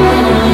Oh.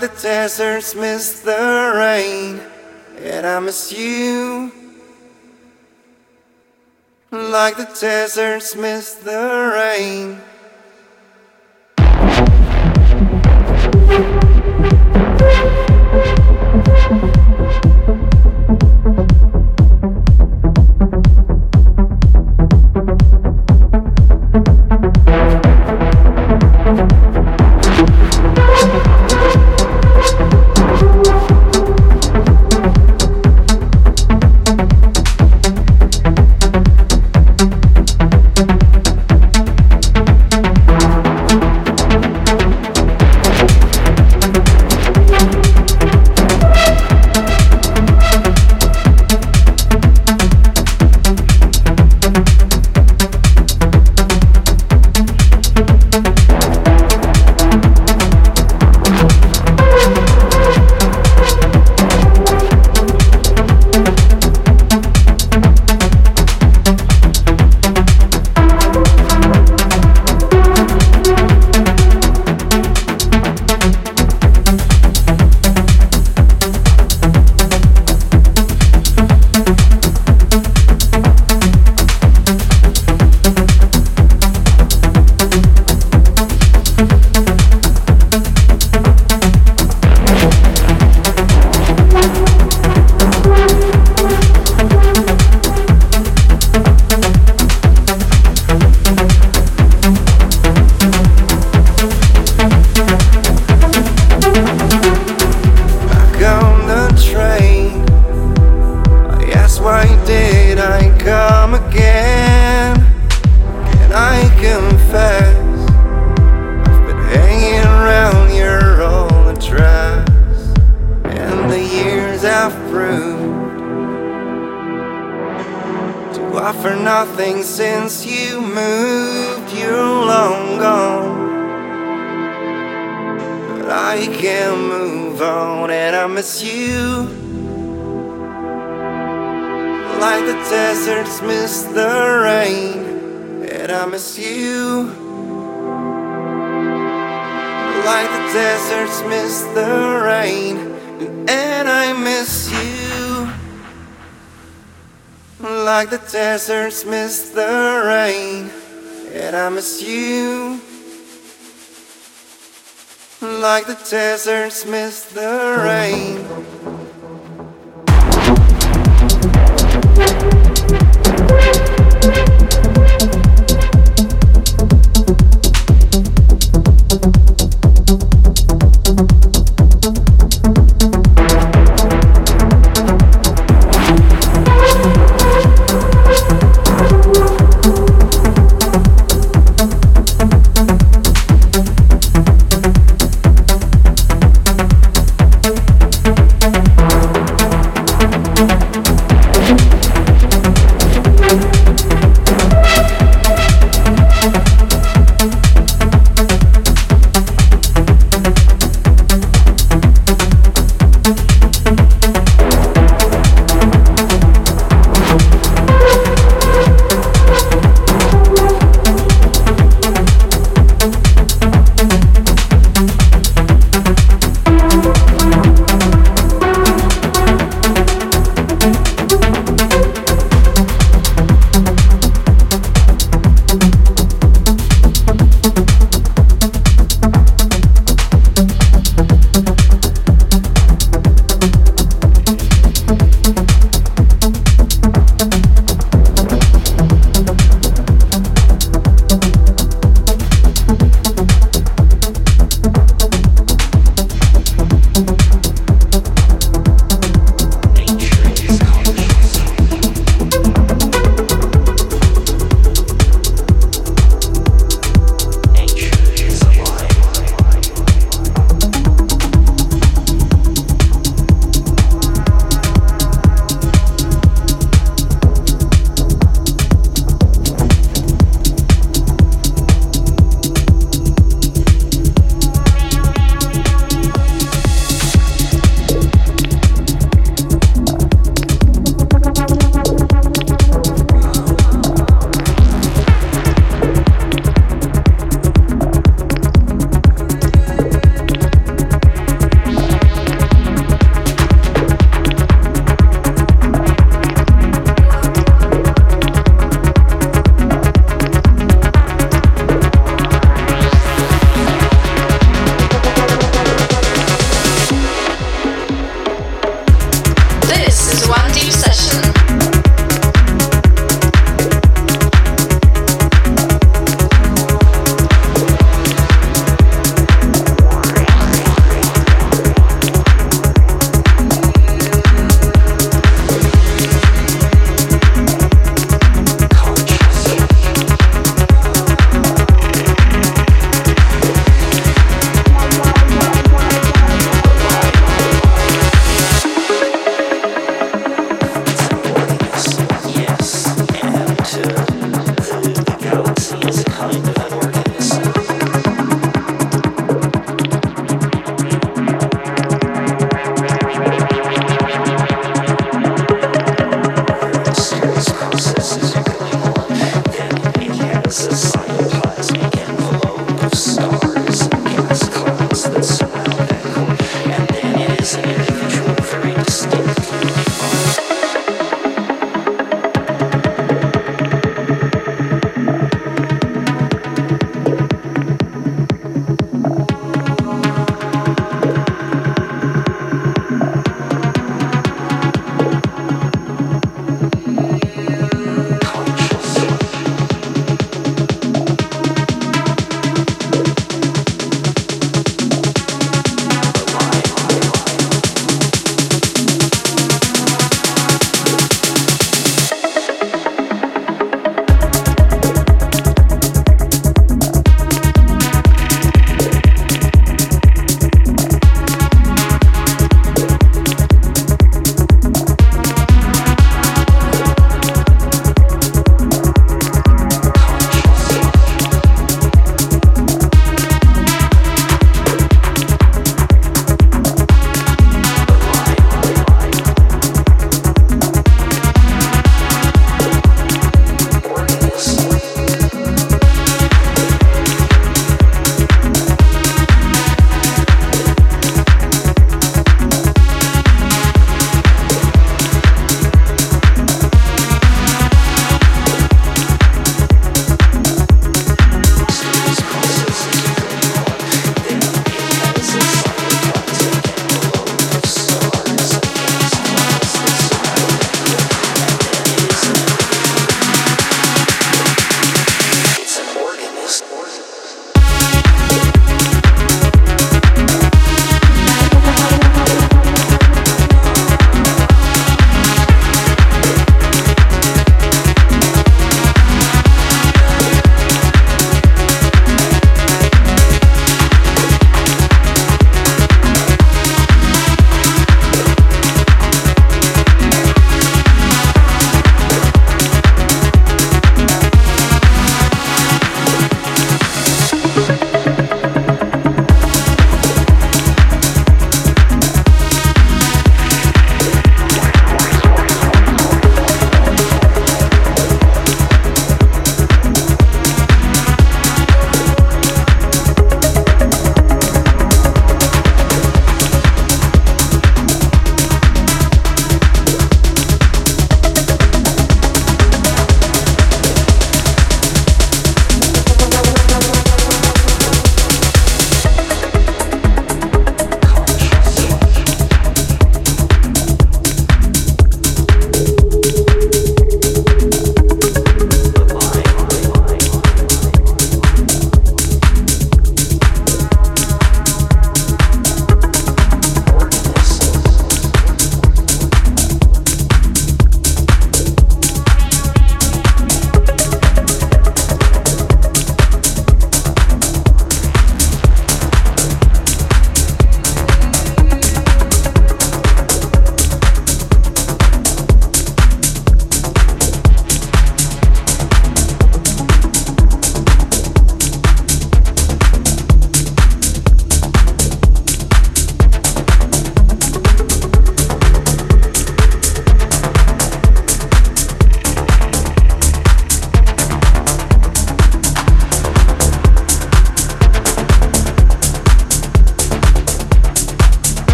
The deserts miss the rain, and I miss you. Like the deserts miss the rain. Deserts miss the rain And I miss you. Like the deserts miss the rain And I miss you. Like the deserts miss the rain And I miss you. Like the deserts miss the rain. Thank